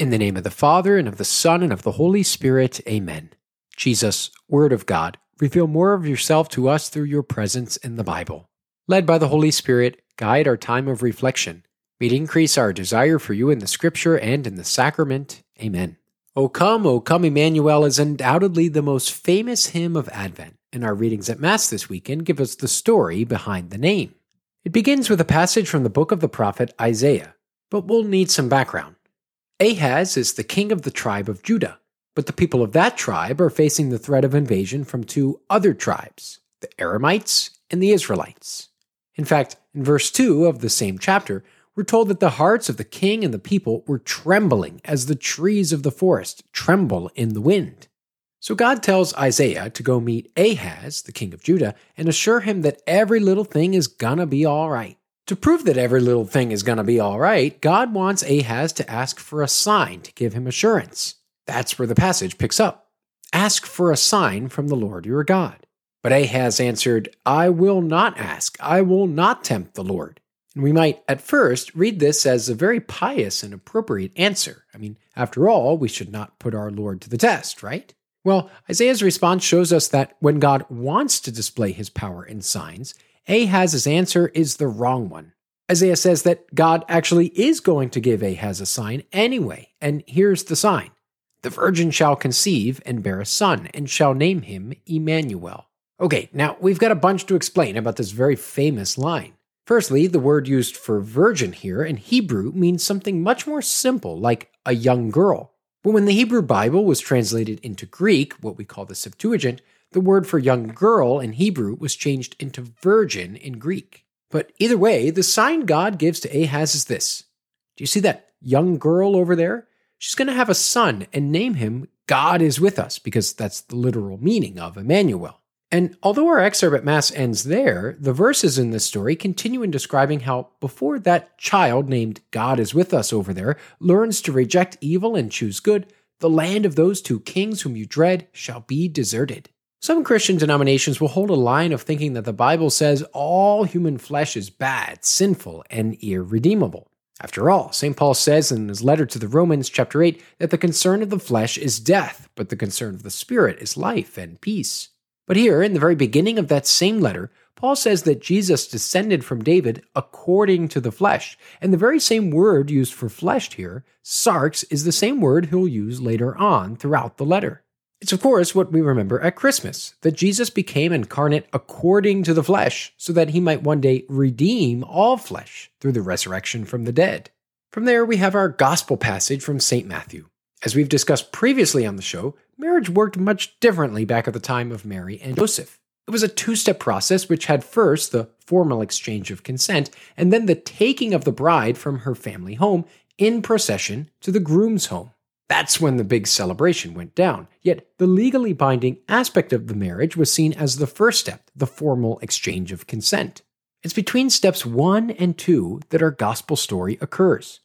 In the name of the Father, and of the Son, and of the Holy Spirit, amen. Jesus, Word of God, reveal more of yourself to us through your presence in the Bible. Led by the Holy Spirit, guide our time of reflection. May increase our desire for you in the Scripture and in the sacrament. Amen. O come, O come, Emmanuel is undoubtedly the most famous hymn of Advent, and our readings at Mass this weekend give us the story behind the name. It begins with a passage from the book of the prophet Isaiah, but we'll need some background. Ahaz is the king of the tribe of Judah, but the people of that tribe are facing the threat of invasion from two other tribes, the Aramites and the Israelites. In fact, in verse 2 of the same chapter, we're told that the hearts of the king and the people were trembling as the trees of the forest tremble in the wind. So God tells Isaiah to go meet Ahaz, the king of Judah, and assure him that every little thing is gonna be all right. To prove that every little thing is going to be all right, God wants Ahaz to ask for a sign to give him assurance. That's where the passage picks up. Ask for a sign from the Lord your God. But Ahaz answered, I will not ask. I will not tempt the Lord. And we might at first read this as a very pious and appropriate answer. I mean, after all, we should not put our Lord to the test, right? Well, Isaiah's response shows us that when God wants to display his power in signs, Ahaz's answer is the wrong one. Isaiah says that God actually is going to give Ahaz a sign anyway, and here's the sign The virgin shall conceive and bear a son, and shall name him Emmanuel. Okay, now we've got a bunch to explain about this very famous line. Firstly, the word used for virgin here in Hebrew means something much more simple, like a young girl. But when the Hebrew Bible was translated into Greek, what we call the Septuagint, the word for young girl in Hebrew was changed into virgin in Greek. But either way, the sign God gives to Ahaz is this. Do you see that young girl over there? She's going to have a son and name him God is with us, because that's the literal meaning of Emmanuel. And although our excerpt at Mass ends there, the verses in this story continue in describing how, before that child named God is with us over there learns to reject evil and choose good, the land of those two kings whom you dread shall be deserted. Some Christian denominations will hold a line of thinking that the Bible says all human flesh is bad, sinful, and irredeemable. After all, St. Paul says in his letter to the Romans, chapter 8, that the concern of the flesh is death, but the concern of the Spirit is life and peace. But here, in the very beginning of that same letter, Paul says that Jesus descended from David according to the flesh. And the very same word used for flesh here, sarx, is the same word he'll use later on throughout the letter. It's, of course, what we remember at Christmas that Jesus became incarnate according to the flesh, so that he might one day redeem all flesh through the resurrection from the dead. From there, we have our gospel passage from St. Matthew. As we've discussed previously on the show, marriage worked much differently back at the time of Mary and Joseph. It was a two step process which had first the formal exchange of consent and then the taking of the bride from her family home in procession to the groom's home. That's when the big celebration went down. Yet the legally binding aspect of the marriage was seen as the first step, the formal exchange of consent. It's between steps one and two that our gospel story occurs.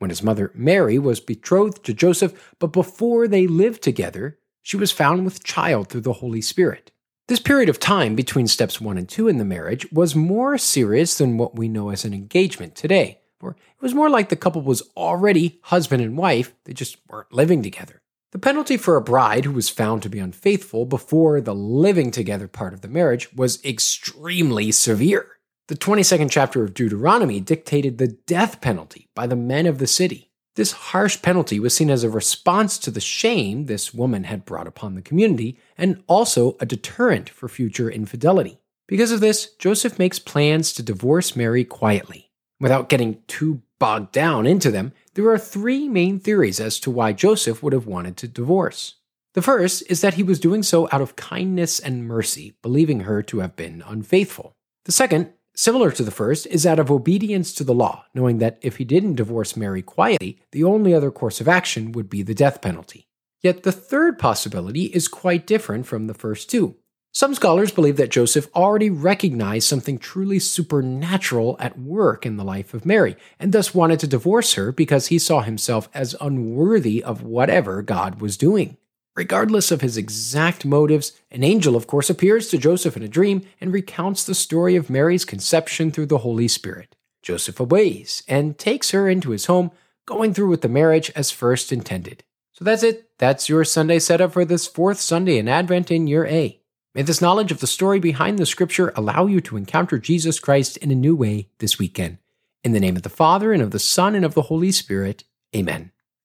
When his mother Mary was betrothed to Joseph, but before they lived together, she was found with child through the Holy Spirit. This period of time between steps one and two in the marriage was more serious than what we know as an engagement today or it was more like the couple was already husband and wife, they just weren't living together. The penalty for a bride who was found to be unfaithful before the living together part of the marriage was extremely severe. The 22nd chapter of Deuteronomy dictated the death penalty by the men of the city. This harsh penalty was seen as a response to the shame this woman had brought upon the community and also a deterrent for future infidelity. Because of this, Joseph makes plans to divorce Mary quietly. Without getting too bogged down into them, there are three main theories as to why Joseph would have wanted to divorce. The first is that he was doing so out of kindness and mercy, believing her to have been unfaithful. The second, similar to the first, is out of obedience to the law, knowing that if he didn't divorce Mary quietly, the only other course of action would be the death penalty. Yet the third possibility is quite different from the first two. Some scholars believe that Joseph already recognized something truly supernatural at work in the life of Mary, and thus wanted to divorce her because he saw himself as unworthy of whatever God was doing. Regardless of his exact motives, an angel, of course, appears to Joseph in a dream and recounts the story of Mary's conception through the Holy Spirit. Joseph obeys and takes her into his home, going through with the marriage as first intended. So that's it. That's your Sunday setup for this fourth Sunday in Advent in year A. May this knowledge of the story behind the scripture allow you to encounter Jesus Christ in a new way this weekend. In the name of the Father, and of the Son, and of the Holy Spirit, amen.